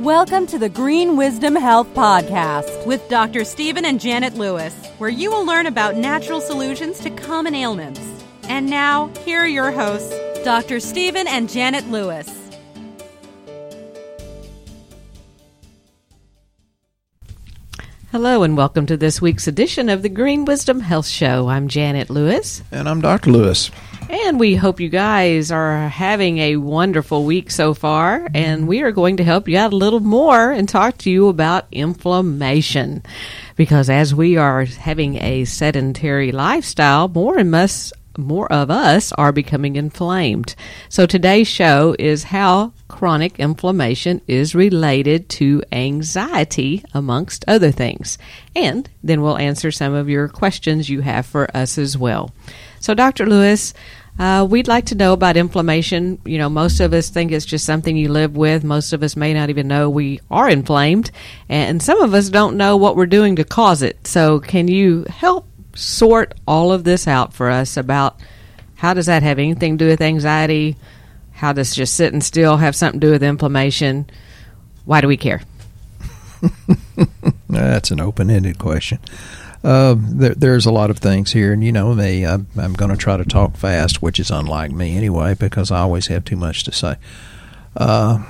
Welcome to the Green Wisdom Health Podcast with Dr. Stephen and Janet Lewis, where you will learn about natural solutions to common ailments. And now, here are your hosts, Dr. Stephen and Janet Lewis. Hello, and welcome to this week's edition of the Green Wisdom Health Show. I'm Janet Lewis. And I'm Dr. Lewis. And we hope you guys are having a wonderful week so far. And we are going to help you out a little more and talk to you about inflammation. Because as we are having a sedentary lifestyle, more and us, more of us are becoming inflamed. So today's show is how chronic inflammation is related to anxiety, amongst other things. And then we'll answer some of your questions you have for us as well. So, Dr. Lewis, uh, we'd like to know about inflammation. You know, most of us think it's just something you live with. Most of us may not even know we are inflamed. And some of us don't know what we're doing to cause it. So, can you help sort all of this out for us about how does that have anything to do with anxiety? How does just sitting still have something to do with inflammation? Why do we care? That's an open ended question. Uh, there, there's a lot of things here, and you know me, I'm, I'm going to try to talk fast, which is unlike me anyway, because I always have too much to say. Uh,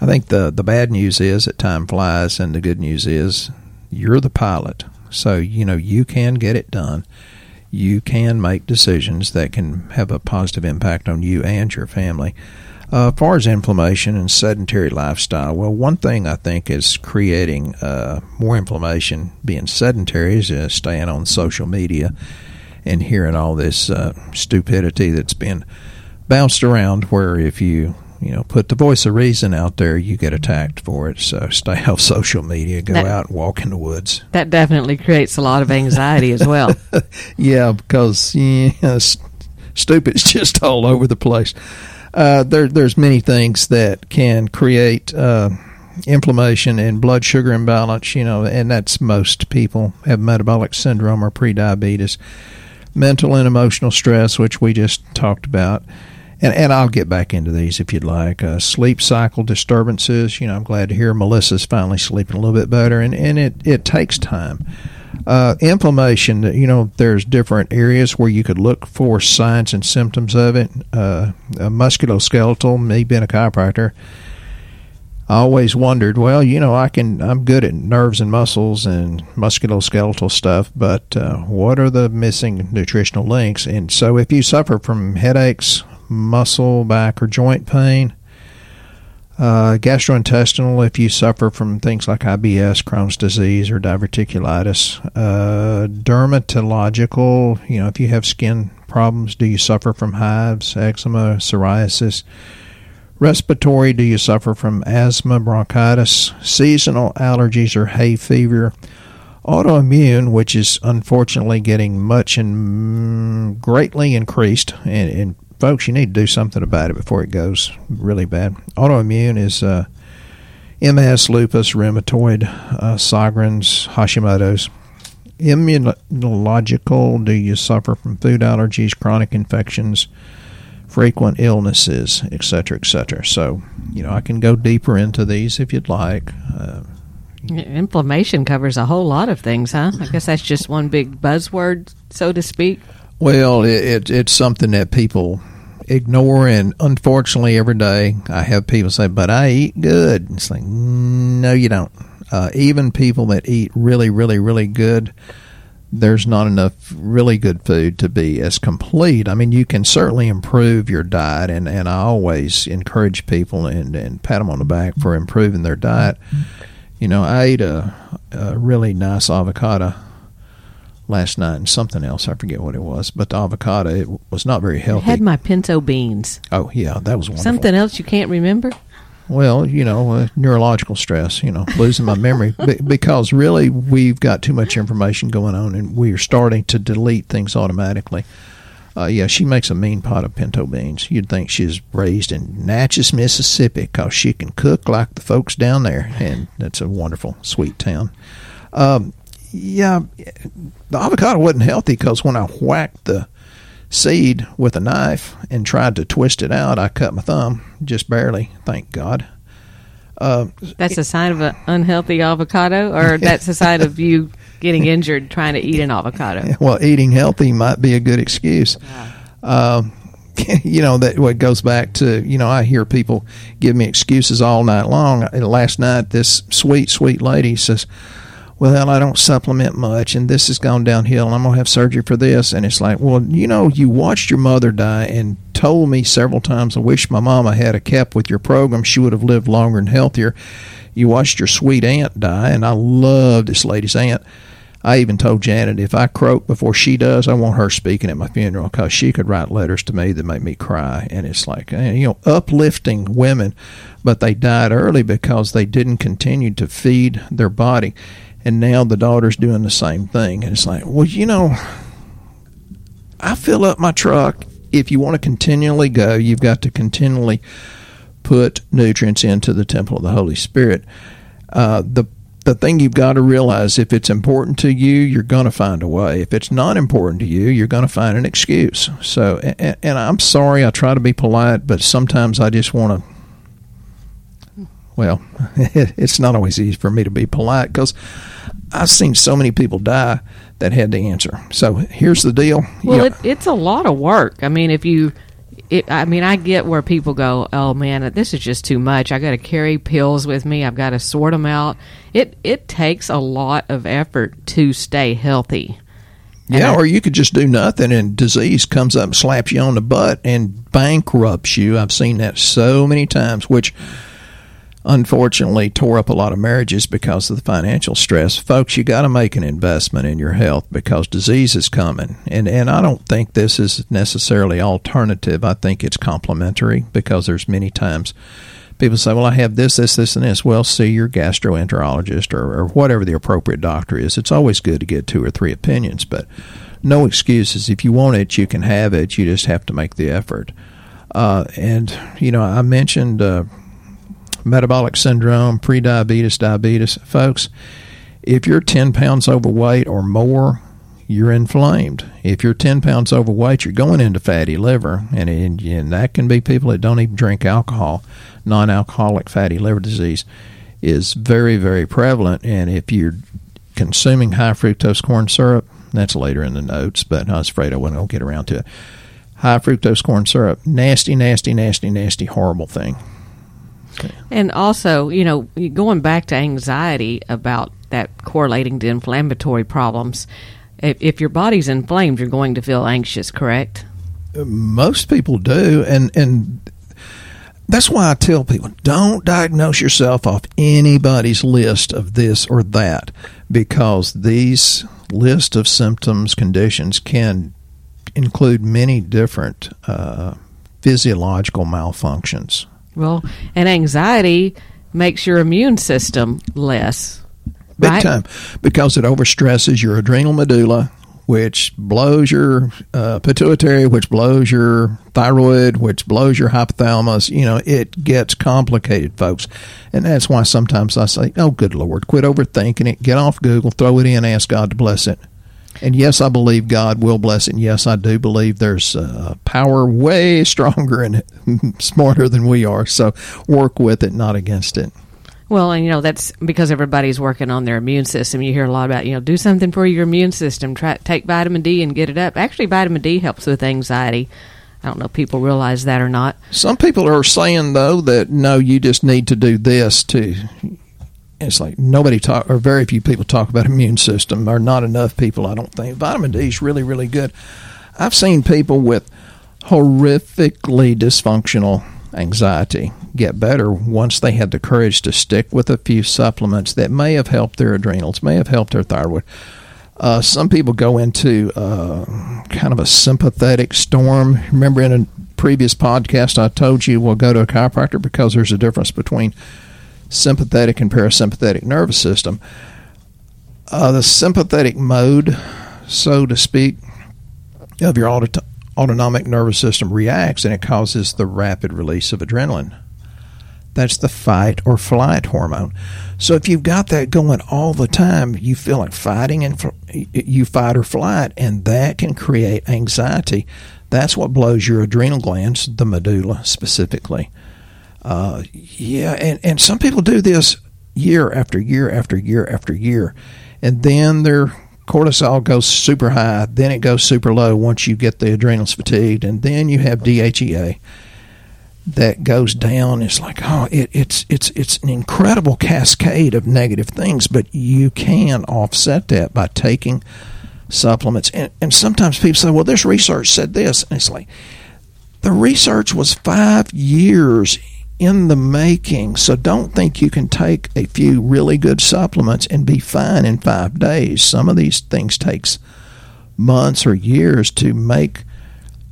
I think the the bad news is that time flies, and the good news is you're the pilot, so you know you can get it done. You can make decisions that can have a positive impact on you and your family. Uh, as far as inflammation and sedentary lifestyle, well, one thing I think is creating uh, more inflammation being sedentary is uh, staying on social media and hearing all this uh, stupidity that's been bounced around. Where if you you know put the voice of reason out there, you get attacked for it. So stay off social media. Go That- out and walk in the woods. That definitely creates a lot of anxiety as well. Yeah, because yeah, stupid's just all over the place. Uh, there, there's many things that can create uh, inflammation and blood sugar imbalance. You know, and that's most people have metabolic syndrome or prediabetes, mental and emotional stress, which we just talked about. And, and I'll get back into these if you'd like. Uh, sleep cycle disturbances. You know, I'm glad to hear Melissa's finally sleeping a little bit better, and, and it, it takes time. Uh, inflammation, you know, there's different areas where you could look for signs and symptoms of it. Uh, musculoskeletal, me being a chiropractor, I always wondered, well, you know, I can, I'm good at nerves and muscles and musculoskeletal stuff, but uh, what are the missing nutritional links? And so if you suffer from headaches, muscle, back, or joint pain, uh, gastrointestinal, if you suffer from things like IBS, Crohn's disease, or diverticulitis. Uh, dermatological, you know, if you have skin problems, do you suffer from hives, eczema, psoriasis? Respiratory, do you suffer from asthma, bronchitis? Seasonal allergies or hay fever? Autoimmune, which is unfortunately getting much and mm, greatly increased, and, and folks, you need to do something about it before it goes really bad. Autoimmune is uh, MS, lupus, rheumatoid, uh, Sjogren's, Hashimoto's. Immunological, do you suffer from food allergies, chronic infections, frequent illnesses, etc., etc.? So, you know, I can go deeper into these if you'd like. Uh, Inflammation covers a whole lot of things, huh? I guess that's just one big buzzword, so to speak. Well, it, it, it's something that people ignore, and unfortunately, every day I have people say, "But I eat good." It's like, no, you don't. Uh, even people that eat really, really, really good, there's not enough really good food to be as complete. I mean, you can certainly improve your diet, and, and I always encourage people and, and pat them on the back for improving their diet. You know, I ate a, a really nice avocado last night and something else. I forget what it was, but the avocado it was not very I healthy. had my pinto beans. oh yeah, that was wonderful. Something else you can't remember? Well, you know, uh, neurological stress. You know, losing my memory Be- because really we've got too much information going on, and we are starting to delete things automatically. Uh, yeah, she makes a mean pot of pinto beans. You'd think she's raised in Natchez, Mississippi, because she can cook like the folks down there, and that's a wonderful, sweet town. Um, yeah, the avocado wasn't healthy because when I whacked the seed with a knife and tried to twist it out, I cut my thumb just barely. Thank God. Uh, That's a sign of an unhealthy avocado, or that's a sign of you getting injured trying to eat an avocado. well, eating healthy might be a good excuse. Um, you know that what goes back to you know I hear people give me excuses all night long. Last night, this sweet sweet lady says, "Well, I don't supplement much, and this has gone downhill, and I'm gonna have surgery for this." And it's like, well, you know, you watched your mother die and told me several times, "I wish my mama had a kept with your program. She would have lived longer and healthier." You watched your sweet aunt die, and I love this lady's aunt. I even told Janet if I croak before she does, I want her speaking at my funeral because she could write letters to me that make me cry. And it's like, eh, you know, uplifting women, but they died early because they didn't continue to feed their body. And now the daughter's doing the same thing. And it's like, well, you know, I fill up my truck. If you want to continually go, you've got to continually put nutrients into the temple of the Holy Spirit. Uh, the the thing you've got to realize if it's important to you, you're going to find a way. If it's not important to you, you're going to find an excuse. So, and, and I'm sorry, I try to be polite, but sometimes I just want to. Well, it's not always easy for me to be polite because I've seen so many people die that had the answer. So here's the deal. Well, You- it, it's a lot of work. I mean, if you, it, I mean, I get where people go, oh man, this is just too much. I got to carry pills with me. I've got to sort them out. It it takes a lot of effort to stay healthy. And Yeah, I- or you could just do nothing and disease comes up and slaps you on the butt and bankrupts you. I've seen that so many times, which unfortunately tore up a lot of marriages because of the financial stress. Folks, you got to make an investment in your health because disease is coming. And and I don't think this is necessarily alternative. I think it's complementary because there's many times people say, "Well, I have this, this, this, and this." Well, see your gastroenterologist or, or whatever the appropriate doctor is. It's always good to get two or three opinions, but no excuses. If you want it, you can have it. You just have to make the effort. Uh, and you know, I mentioned uh, metabolic syndrome, prediabetes, diabetes, folks. If you're 10 pounds overweight or more, you're inflamed. If you're 10 pounds overweight, you're going into fatty liver, and, and, that can be people that don't even drink alcohol. Non alcoholic fatty liver disease is very, very prevalent. And if you're consuming high fructose corn syrup, that's later in the notes, but I was afraid I to get around to it. High fructose corn syrup, nasty, nasty, nasty, nasty, horrible thing. And also, you know, going back to anxiety about that correlating to inflammatory problems. If, if your body's inflamed, you're going to feel anxious, correct? most people do and and that's why I tell people don't diagnose yourself off anybody's list of this or that because these list of symptoms conditions can include many different uh, physiological malfunctions Well, and anxiety makes your immune system less. big right? time because it overstresses your adrenal medulla which blows your uh, pituitary which blows your thyroid which blows your hypothalamus you know it gets complicated folks and that's why sometimes i say oh good lord quit overthinking it get off google throw it in ask god to bless it and yes i believe god will bless it and yes i do believe there's uh, power way stronger and smarter than we are so work with it not against it Well, and you know that's because everybody's working on their immune system. You hear a lot about you know do something for your immune system. Try take vitamin D and get it up. Actually, vitamin D helps with anxiety. I don't know if people realize that or not. Some people are saying though that no, you just need to do this to. It's like nobody talk, or very few people talk about immune system, or not enough people. I don't think vitamin D is really, really good. I've seen people with horrifically dysfunctional anxiety get better once they had the courage to stick with a few supplements that may have helped their adrenals, may have helped their thyroid. Uh, some people go into uh, kind of a sympathetic storm. Remember in a previous podcast, I told you we'll go to a chiropractor because there's a difference between sympathetic and parasympathetic nervous system. Uh, the sympathetic mode, so to speak, of your auto- autonomic nervous system reacts and it causes the rapid release of adrenaline. That's the fight or flight hormone. So if you've got that going all the time, you feel like fighting and fl- you fight or flight, and that can create anxiety. That's what blows your adrenal glands, the medulla specifically. Uh, yeah, and, and some people do this year after year after year after year, and then their cortisol goes super high, then it goes super low once you get the adrenals fatigued, and then you have DHEA that goes down. It's like oh, it, it's it's it's an incredible cascade of negative things, but you can offset that by taking supplements. And, and sometimes people say, well, this research said this, and it's like the research was five years in the making. So don't think you can take a few really good supplements and be fine in five days. Some of these things takes months or years to make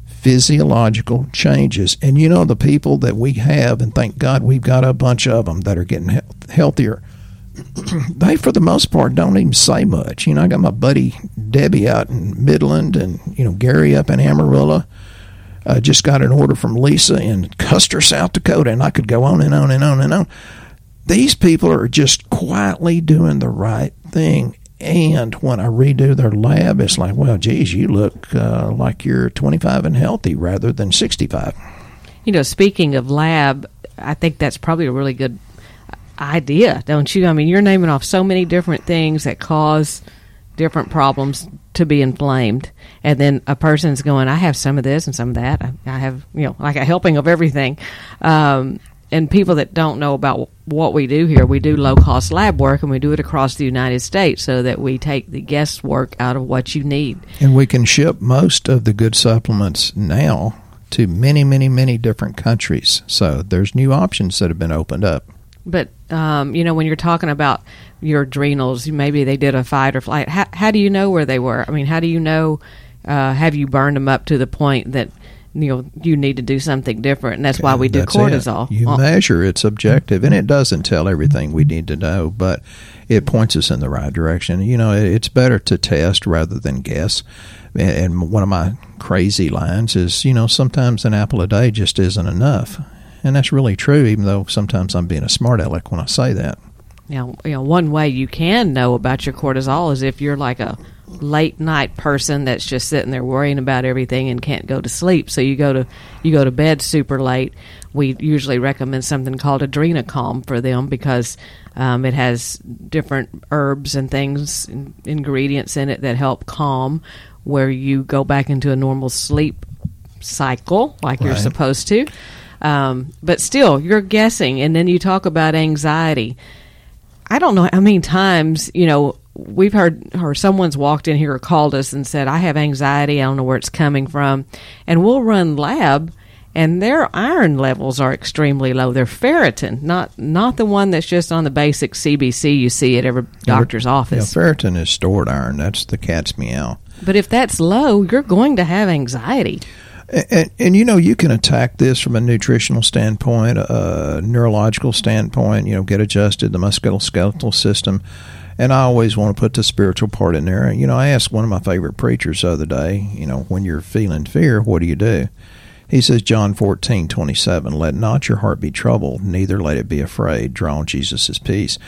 physiological changes. And you know, the people that we have, and thank God we've got a bunch of them that are getting he- healthier, they, for the most part, don't even say much. You know, I got my buddy Debbie out in Midland and, you know, Gary up in Amarillo. I just got an order from Lisa in Custer, South Dakota, and I could go on and on and on and on. These people are just quietly doing the right thing and when I redo their lab, it's like, well, geez, you look uh, like you're 25 and healthy rather than 65. You know, speaking of lab, I think that's probably a really good idea, don't you? I mean, you're naming off so many different things that cause different problems to be inflamed. And then a person's going, I have some of this and some of that. I, I have, you know, like a helping of everything. Um, and people that don't know about what we do here, we do low cost lab work and we do it across the United States so that we take the guesswork out of what you need. And we can ship most of the good supplements now to many, many, many different countries. So there's new options that have been opened up. But um, you know, when you're talking about your adrenals, maybe they did a fight or flight. How, how do you know where they were? I mean, how do you know? Uh, have you burned them up to the point that you know you need to do something different and that's why we do cortisol It. You measure it's objective and it doesn't tell everything we need to know, but it points us in the right direction. You know, it's better to test rather than guess. And one of my crazy lines is, you know, sometimes an apple a day just isn't enough. And that's really true, even though sometimes I'm being a smart aleck when I say that. Now, you know, one way you can know about your cortisol is if you're like a late night person that's just sitting there worrying about everything and can't go to sleep. So you go to you go to bed super late. We usually recommend something called Adrenacalm for them because um, it has different herbs and things, ingredients in it that help calm, where you go back into a normal sleep cycle like you're supposed to. Um, but still, you're guessing, and then you talk about anxiety. I don't know how many times, you know, we've heard or someone's walked in here or called us and said, I have anxiety, I don't know where it's coming from. And we'll run lab and their iron levels are extremely low. They're ferritin, not not the one that's just on the basic CBC you see at every doctor's Yeah, office. ferritin is stored iron. That's the cat's meow. But if that's low, you're going to have anxiety. And, and you know you can attack this from a nutritional standpoint, a neurological standpoint. You know, get adjusted the musculoskeletal system, and I always want to put the spiritual part in there. You know, I asked one of my favorite preachers the other day. You know, when you're feeling fear, what do you do? He says, John fourteen twenty seven, let not your heart be troubled, neither let it be afraid. Draw on Jesus' peace.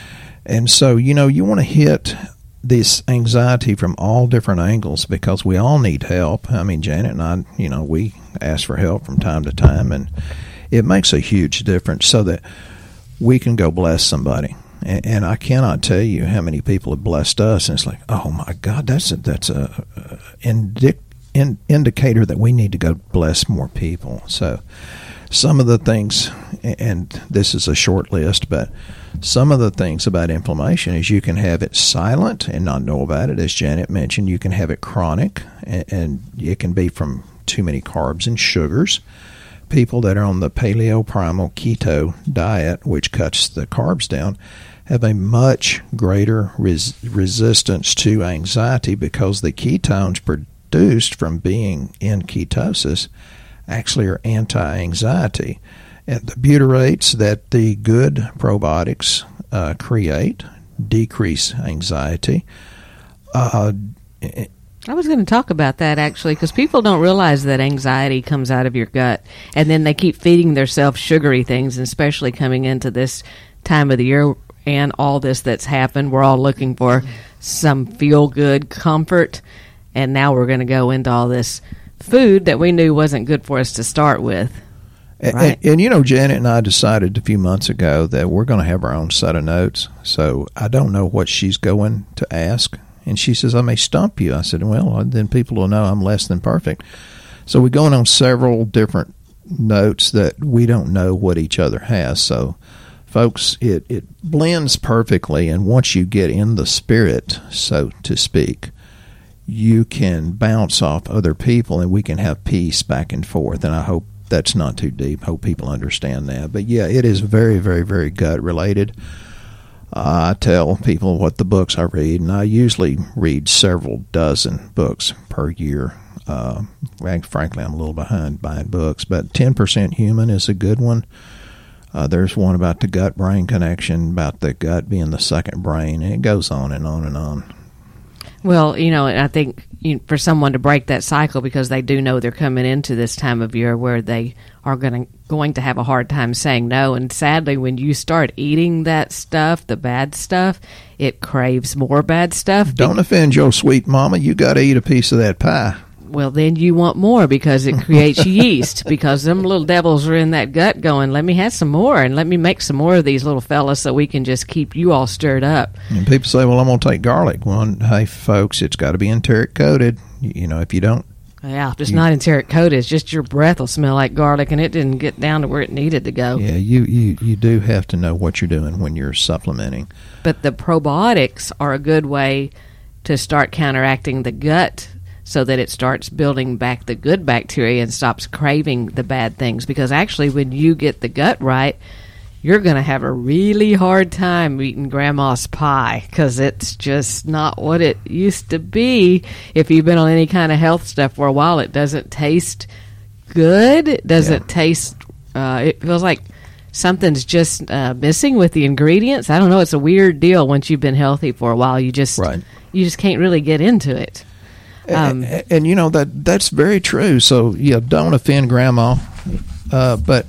And so, you know, you want to hit this anxiety from all different angles because we all need help. I mean, Janet and I, you know, we ask for help from time to time, and it makes a huge difference so that we can go bless somebody. And, and I cannot tell you how many people have blessed us, and it's like, oh my God, that's a, that's a, uh indic, in, indicator that we need to go bless more people. So, some of the things, and this is a short list, but some of the things about inflammation is you can have it silent and not know about it. As Janet mentioned, you can have it chronic, and, and it can be from too many carbs and sugars. People that are on the paleo primal keto diet, which cuts the carbs down, have a much greater res- resistance to anxiety because the ketones produced from being in ketosis actually are anti anxiety. And the butyrates that the good probiotics uh, create decrease anxiety. Uh, I was going to talk about that actually because people don't realize that anxiety comes out of your gut, and then they keep feeding themselves sugary things, especially coming into this time of the year and all this that's happened. We're all looking for some feel good comfort, and now we're going to go into all this food that we knew wasn't good for us to start with. And, Right. and, and, you know, Janet and I decided a few months ago that we're going to have our own set of notes. So I don't know what she's going to ask. And she says, I may stump you. I said, well, uh, then people will know I'm less than perfect. So we're going on several different notes that we don't know what each other has. So, folks, it, it blends perfectly. And once you get in the spirit, so to speak, you can bounce off other people and we can have peace back and forth. And I hope that's not too deep. Hope people understand that. But yeah, it is very, very, very gut related. I tell people what the books I read, and I usually read several dozen books per year. Uh, frankly, I'm a little behind buying books, but 10% Human is a good one. Uh, there's one about the gut brain connection, about the gut being the second brain, and it goes on and on and on. Well, you know, I think you, for someone to break that cycle because they do know they're coming into this time of year where they are going to going to have a hard time saying no. And sadly, when you start eating that stuff, the bad stuff, it craves more bad stuff. Don't offend your sweet mama. You got to eat a piece of that pie. Well, then you want more because it creates yeast. Because them little devils are in that gut going, let me have some more and let me make some more of these little fellas so we can just keep you all stirred up. And people say, well, I'm going to take garlic. Well, hey, folks, it's got to be enteric coated. You know, if you don't. Yeah, just not enteric coated. It's just your breath will smell like garlic and it didn't get down to where it needed to go. Yeah, you, you, you do have to know what you're doing when you're supplementing. But the probiotics are a good way to start counteracting the gut so that it starts building back the good bacteria and stops craving the bad things. Because actually, when you get the gut right, you're going to have a really hard time eating grandma's pie because it's just not what it used to be. If you've been on any kind of health stuff for a while, it doesn't taste good. It doesn't Yeah. taste, uh, it feels like something's just uh, missing with the ingredients. I don't know. It's a weird deal once you've been healthy for a while. You just, Right. you just can't really get into it. Um, and, and, you know that that's very true. So yeah, don't offend grandma. Uh, but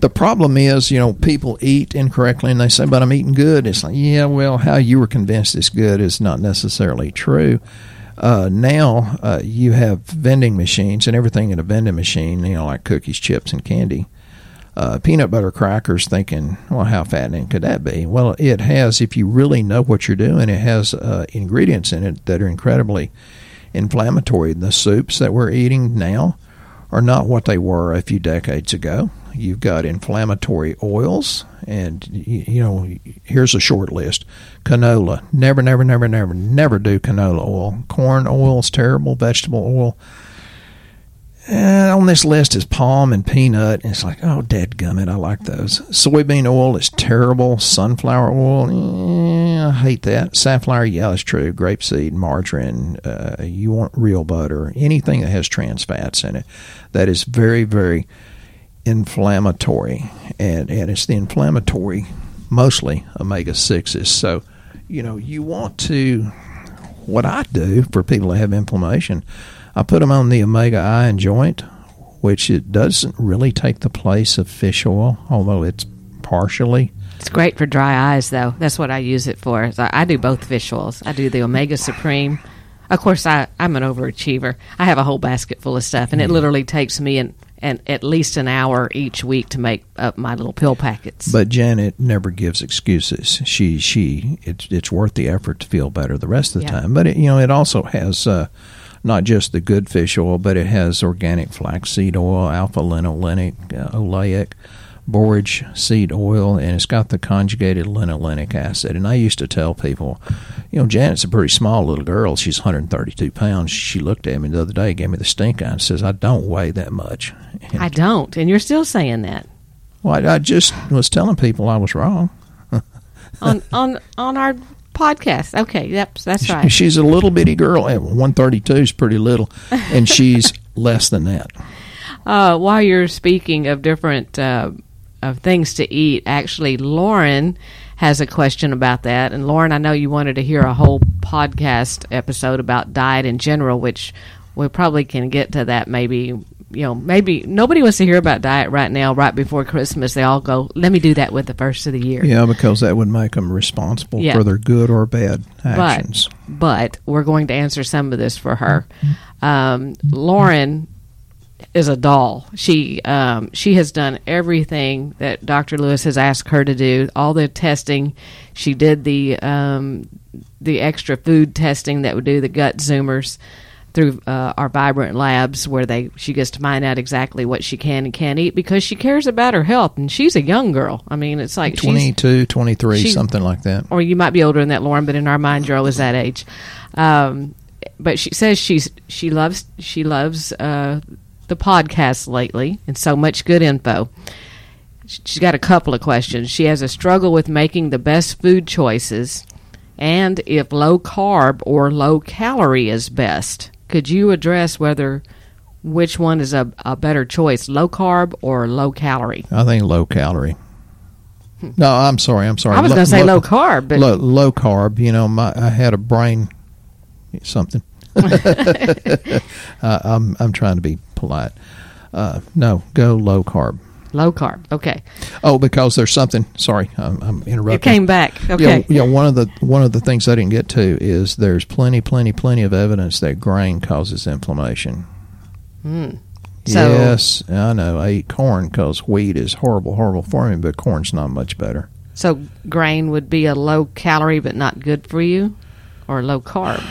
the problem is, you know, people eat incorrectly and they say, "But I'm eating good." It's like, yeah, well, how you were convinced it's good is not necessarily true. Uh, now uh, you have vending machines and everything in a vending machine, you know, like cookies, chips, and candy. Uh, peanut butter crackers, thinking, well, how fattening could that be? Well, it has, if you really know what you're doing, it has uh, ingredients in it that are incredibly inflammatory. The soups that we're eating now are not what they were a few decades ago. You've got inflammatory oils, and you, know, here's a short list: canola. Never, never, never, never, never do canola oil. Corn oil is terrible. Vegetable oil. And on this list is palm and peanut. And it's like, oh, dead gummit, I like those. Soybean oil is terrible. Sunflower oil, eh, I hate that. Safflower, yeah, that's true. Grapeseed, margarine, uh, you want real butter, anything that has trans fats in it. That is very, very inflammatory. And, and it's the inflammatory, mostly omega 6s. So, you know, you want to, what I do for people that have inflammation, I put them on the omega I and joint, which it doesn't really take the place of fish oil, although it's partially. It's great for dry eyes, though. That's what I use it for. So I do both fish oils. I do the Omega Supreme. Of course, I, I'm an overachiever. I have a whole basket full of stuff, and it literally takes me an, an, at least an hour each week to make up my little pill packets. But Janet never gives excuses. She she it's it's worth the effort to feel better the rest of the Yeah. time. But it, you know it also has. Uh, not just the good fish oil, but it has organic flaxseed oil, alpha linolenic, uh, oleic, borage seed oil, and it's got the conjugated linolenic acid. And I used to tell people, you know, Janet's a pretty small little girl. She's 132 pounds. She looked at me the other day, gave me the stink eye, and says, "I don't weigh that much." And, I don't, and you're still saying that well, I, I just was telling people I was wrong. on on on our podcast. Okay, yep, that's right. She's a little bitty girl. Eh, 132 is pretty little, and she's less than that. Uh, while you're speaking of different uh, of things to eat, actually, Lauren has a question about that. And Lauren, I know you wanted to hear a whole podcast episode about diet in general, which we probably can get to that maybe. You know, maybe nobody wants to hear about diet right now, right before Christmas. They all go, "Let me do that with the first of the year." Yeah, because that would make them responsible Yeah. for their good or bad actions. But but we're going to answer some of this for her. Um, Lauren is a doll. She um, she has done everything that Dr. Lewis has asked her to do. All the testing, she did the um, the extra food testing that would do the gut zoomers through uh, our vibrant labs where they she gets to find out exactly what she can and can't eat because she cares about her health and she's a young girl i mean it's like she's 22, 23, she's- something like that. or you might be older than that, Lauren, but in our mind, Joe is that age. Um, but she says she's she loves she loves uh, the podcast lately, and so much good info. She's got a couple of questions. She has a struggle with making the best food choices, and if low carb or low calorie is best. Could you address whether which one is a, a better choice, low carb or low calorie? I think low calorie. No, I'm sorry. I'm sorry. I was going to say lo- low carb, but low, low carb. You know, my I had a brain something. uh, I'm I'm trying to be polite. Uh, no, go low carb. Low carb. Okay, Oh, because there's something. Sorry, I'm, I'm interrupting. it came back. Okay. Yeah, yeah. One of the one of the things I didn't get to is there's plenty, plenty, plenty of evidence that grain causes inflammation. Hmm. So- yes, I know. I eat corn because wheat is horrible, horrible for me, but corn's not much better. So grain would be a low calorie but not good for you, or low carb.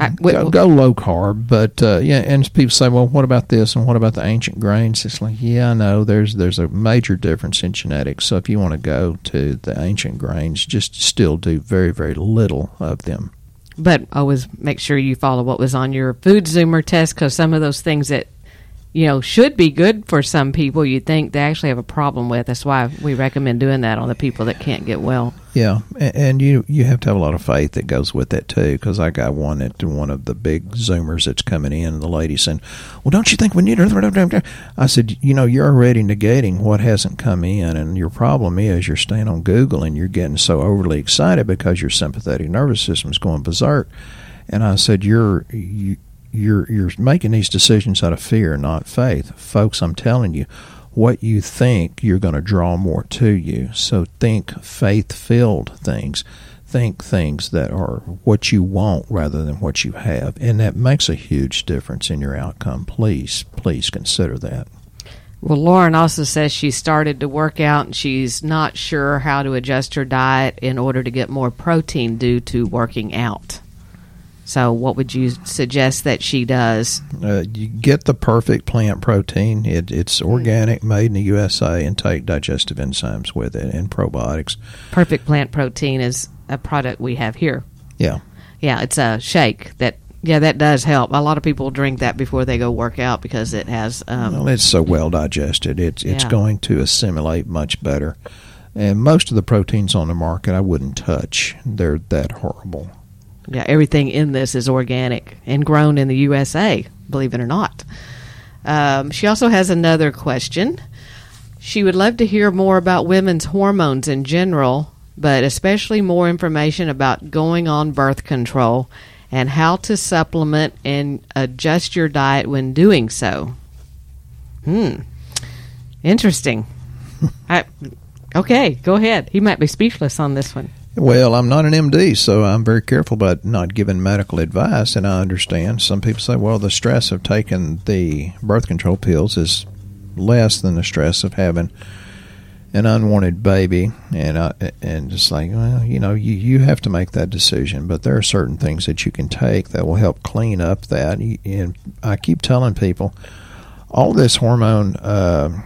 I, w- go, go low carb, but uh, yeah. And people say, well, what about this and what about the ancient grains? It's like, yeah, I know. There's there's a major difference in genetics. So if you want to go to the ancient grains, just still do very very little of them. But always make sure you follow what was on your food zoomer test because some of those things that you know should be good for some people, you think they actually have a problem with. That's why we recommend doing that on the people that can't get well. Yeah, a- and you you have to have a lot of faith that goes with that too. Because I got one at one of the big Zoomers that's coming in, and the lady said, "Well, don't you think we need?" her?" I said, "You know, you're already negating what hasn't come in, and your problem is you're staying on Google and you're getting so overly excited because your sympathetic nervous system is going berserk." And I said, "You're you." You're you're making these decisions out of fear, not faith, folks. I'm telling you, what you think, you're going to draw more to you. So think faith filled things. Think things that are what you want rather than what you have. And that makes a huge difference in your outcome. Please, please consider that. Well, Lauren also says she started to work out and she's not sure how to adjust her diet in order to get more protein due to working out. So, what would you suggest that she does? Uh, you get the perfect plant protein. It, it's organic, made in the USA, and take digestive enzymes with it and probiotics. Perfect plant protein is a product we have here. Yeah. Yeah, it's a shake that yeah, that does help. A lot of people drink that before they go work out because it has um Well, it's so well digested. It's it's Yeah. going to assimilate much better. And most of the proteins on the market, I wouldn't touch. They're that horrible. Yeah, everything in this is organic and grown in the USA, believe it or not. Um, she also has another question. She would love to hear more about women's hormones in general, but especially more information about going on birth control and how to supplement and adjust your diet when doing so. Hmm. Interesting. I, okay, go ahead. He might be speechless on this one. Well, I'm not an MD, so I'm very careful about not giving medical advice, and I understand. Some people say, well, the stress of taking the birth control pills is less than the stress of having an unwanted baby, and I, and just like, well, you know, you, you have to make that decision, but there are certain things that you can take that will help clean up that. And I keep telling people, all this hormone uh,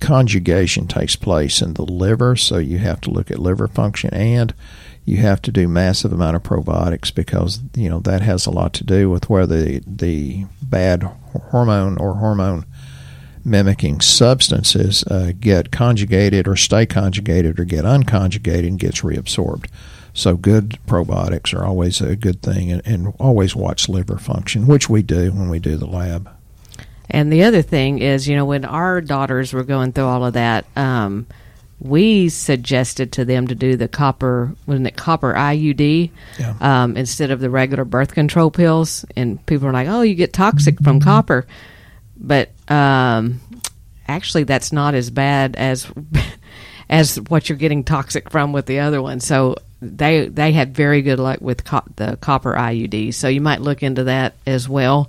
conjugation takes place in the liver, so you have to look at liver function and you have to do massive amount of probiotics because you know that has a lot to do with where the the bad hormone or hormone mimicking substances uh, get conjugated or stay conjugated or get unconjugated and gets reabsorbed. So good probiotics are always a good thing, and, and always watch liver function, which we do when we do the lab. And the other thing is, you know, when our daughters were going through all of that, um, we suggested to them to do the copper, wasn't it copper IUD, Yeah. um, instead of the regular birth control pills. And people are like, "Oh, you get toxic from copper," but um, actually, that's not as bad as as what you're getting toxic from with the other one. So they they had very good luck with co- the copper IUD. So you might look into that as well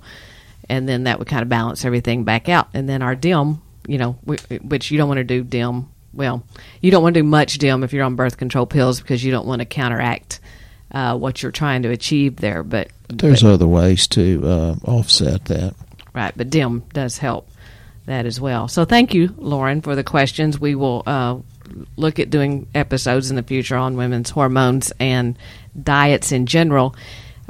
and then that would kind of balance everything back out. And then our DIM, you know, we, which you don't want to do DIM. Well, you don't want to do much DIM if you're on birth control pills because you don't want to counteract uh, what you're trying to achieve there. But There's but, other ways to uh, offset that. right, but DIM does help that as well. So thank you, Lauren, for the questions. We will uh, look at doing episodes in the future on women's hormones and diets in general,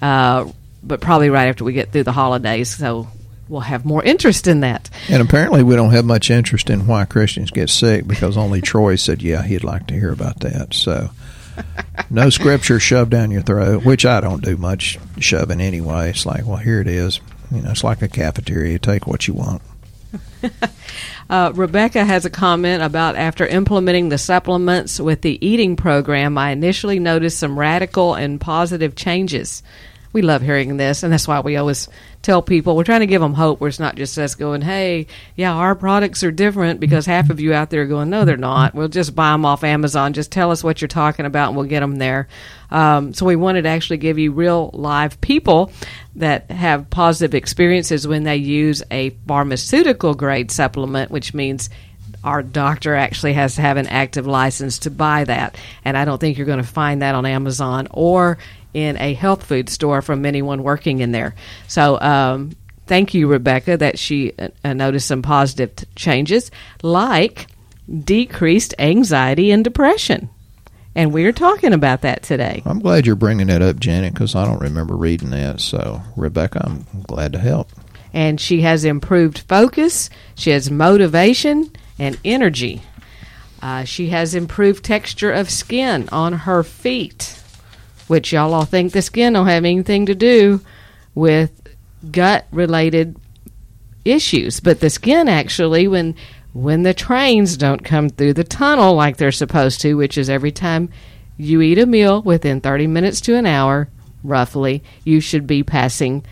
uh, but probably right after we get through the holidays. So we'll have more interest in that. And apparently, we don't have much interest in why Christians get sick because only Troy said, yeah, he'd like to hear about that. So, no scripture shoved down your throat, which I don't do much shoving anyway. It's like, well, here it is. You know, it's like a cafeteria. Take what you want. Uh, Rebecca has a comment about after implementing the supplements with the eating program, I initially noticed some radical and positive changes. We love hearing this, and that's why we always tell people we're trying to give them hope where it's not just us going, hey, yeah, our products are different because half of you out there are going, no, they're not. We'll just buy them off Amazon. Just tell us what you're talking about and we'll get them there. Um, so we wanted to actually give you real live people that have positive experiences when they use a pharmaceutical grade supplement, which means our doctor actually has to have an active license to buy that. And I don't think you're going to find that on Amazon or in a health food store from anyone working in there. So, um, thank you, Rebecca, that she uh, noticed some positive t- changes, like decreased anxiety and depression. And we're talking about that today. I'm glad you're bringing that up, Janet, because I don't remember reading that. So, Rebecca, I'm glad to help. And she has improved focus, she has motivation and energy. Uh, she has improved texture of skin on her feet, which y'all all think the skin don't have anything to do with gut related issues. But the skin actually, when when the trains don't come through the tunnel like they're supposed to, which is every time you eat a meal within 30 minutes to an hour, roughly, you should be passing,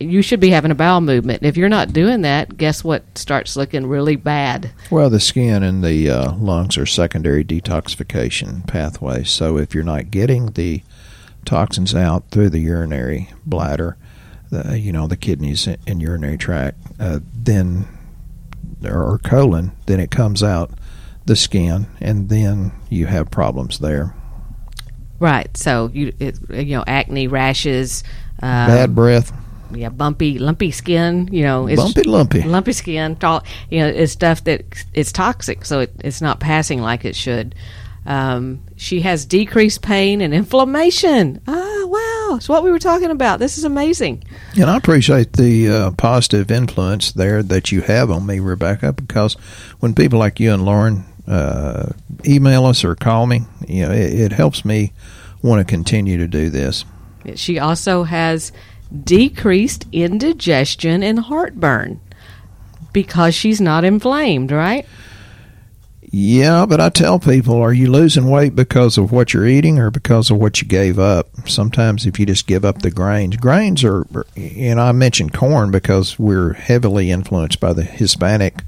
you should be having a bowel movement. If you're not doing that, guess what starts looking really bad? Well, the skin and the uh, lungs are secondary detoxification pathways. So, if you're not getting the toxins out through the urinary bladder, the, you know, the kidneys and urinary tract, uh, then or colon, then it comes out the skin, and then you have problems there. Right. So you it, you know acne, rashes, uh, Bad breath, yeah, bumpy, lumpy skin. You know, it's bumpy, lumpy. lumpy skin. All, you know, it's stuff that it's toxic, so it, it's not passing like it should. Um, she has decreased pain and inflammation. Ah, wow! It's what we were talking about. This is amazing. And I appreciate the uh, positive influence there that you have on me, Rebecca, because when people like you and Lauren uh, email us or call me, you know, it, it helps me want to continue to do this. She also has decreased indigestion and heartburn because she's not inflamed, right? Yeah, but I tell people, are you losing weight because of what you're eating or because of what you gave up? Sometimes if you just give up the grains, grains are, and I mentioned corn because we're heavily influenced by the Hispanic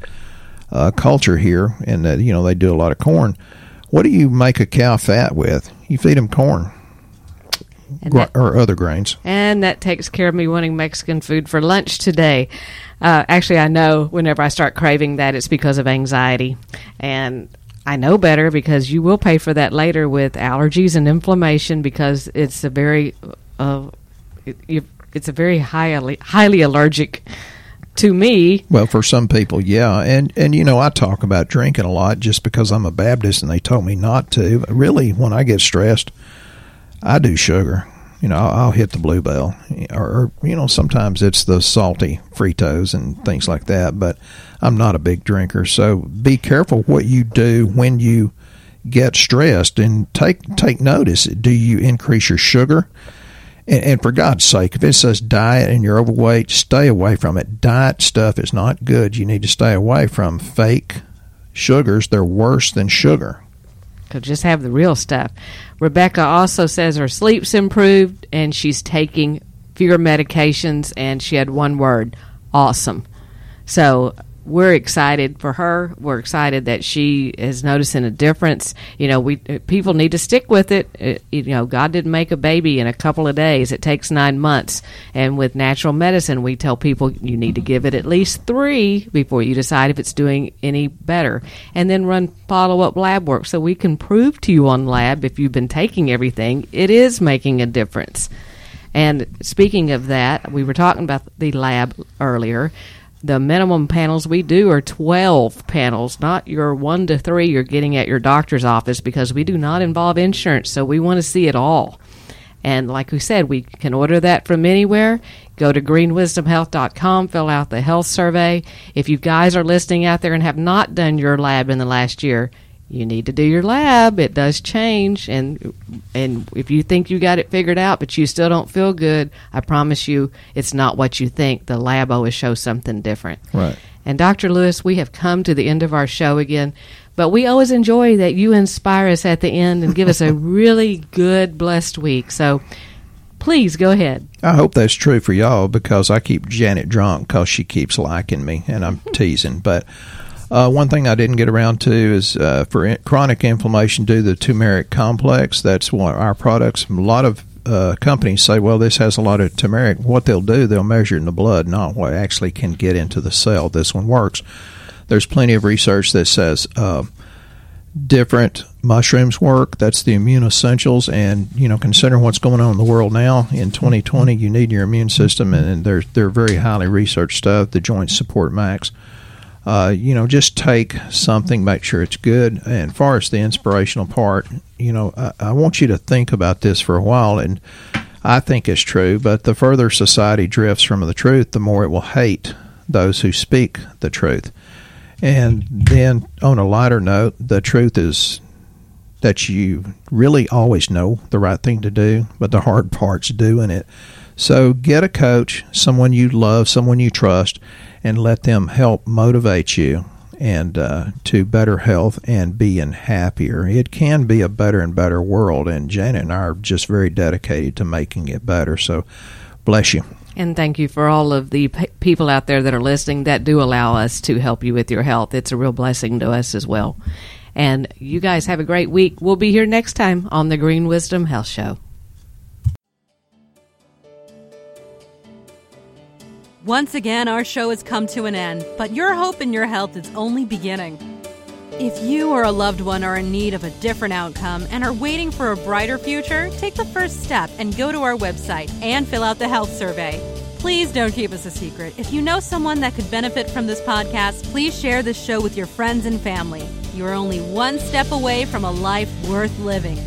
uh, culture here, and that you know they do a lot of corn. What do you make a cow fat with? You feed them corn And that, or other grains. and that takes care of me wanting Mexican food for lunch today. Uh, actually, I know whenever I start craving that, it's because of anxiety. And I know better because you will pay for that later with allergies and inflammation because it's a very, uh, it, it's a very highly highly allergic to me. Well, for some people, yeah, and and you know I talk about drinking a lot just because I'm a Baptist and they told me not to. Really, when I get stressed, I do sugar. You know, I'll, I'll hit the bluebell, or, or you know, sometimes it's the salty Fritos and things like that. But I'm not a big drinker, so be careful what you do when you get stressed and take take notice. Do you increase your sugar? And, and for God's sake, if it says diet and you're overweight, stay away from it. Diet stuff is not good. You need to stay away from fake sugars. They're worse than sugar. So just have the real stuff. Rebecca also says her sleep's improved and she's taking fewer medications and she had one word awesome. So we're excited for her. We're excited that she is noticing a difference. You know, we uh, people need to stick with it. it. Uh, you know, God didn't make a baby in a couple of days. It takes nine months. And with natural medicine, we tell people you need to give it at least three before you decide if it's doing any better, and then run follow up lab work so we can prove to you on lab if you've been taking everything, it is making a difference. And speaking of that, we were talking about the lab earlier the minimum panels we do are 12 panels, not your one to three you're getting at your doctor's office because we do not involve insurance, so we want to see it all. And like we said, we can order that from anywhere. Go to greenwisdomhealth.com, fill out the health survey. If you guys are listening out there and have not done your lab in the last year, you need to do your lab. It does change, and and if you think you got it figured out, but you still don't feel good, I promise you, it's not what you think. The lab always shows something different. Right. And Dr. Lewis, we have come to the end of our show again, but we always enjoy that you inspire us at the end and give us a really good, blessed week. So. Please go ahead. I hope that's true for y'all because I keep Janet drunk because she keeps liking me and I'm teasing. But uh, one thing I didn't get around to is uh, for in- chronic inflammation, do the turmeric complex. That's one our products. A lot of uh, companies say, well, this has a lot of turmeric. What they'll do, they'll measure in the blood, not what actually can get into the cell. This one works. There's plenty of research that says uh, different mushrooms work. That's the immune essentials, and you know, considering what's going on in the world now in 2020, you need your immune system, and they're they're very highly researched stuff. The Joint Support Max uh, you know, just take something, make sure it's good. And as far as the inspirational part, you know, I, I want you to think about this for a while. And I think it's true, but the further society drifts from the truth, the more it will hate those who speak the truth. And then, on a lighter note, the truth is that you really always know the right thing to do, but the hard part's doing it. So get a coach, someone you love, someone you trust, and let them help motivate you and uh, to better health and being happier. It can be a better and better world, and Janet and I are just very dedicated to making it better. So, bless you. And thank you for all of the people out there that are listening that do allow us to help you with your health. It's a real blessing to us as well. And you guys have a great week. We'll be here next time on the Green Wisdom Health Show. Once again, our show has come to an end, but your hope in your health is only beginning. If you or a loved one are in need of a different outcome and are waiting for a brighter future, take the first step and go to our website and fill out the health survey. Please don't keep us a secret. If you know someone that could benefit from this podcast, please share this show with your friends and family. You are only one step away from a life worth living.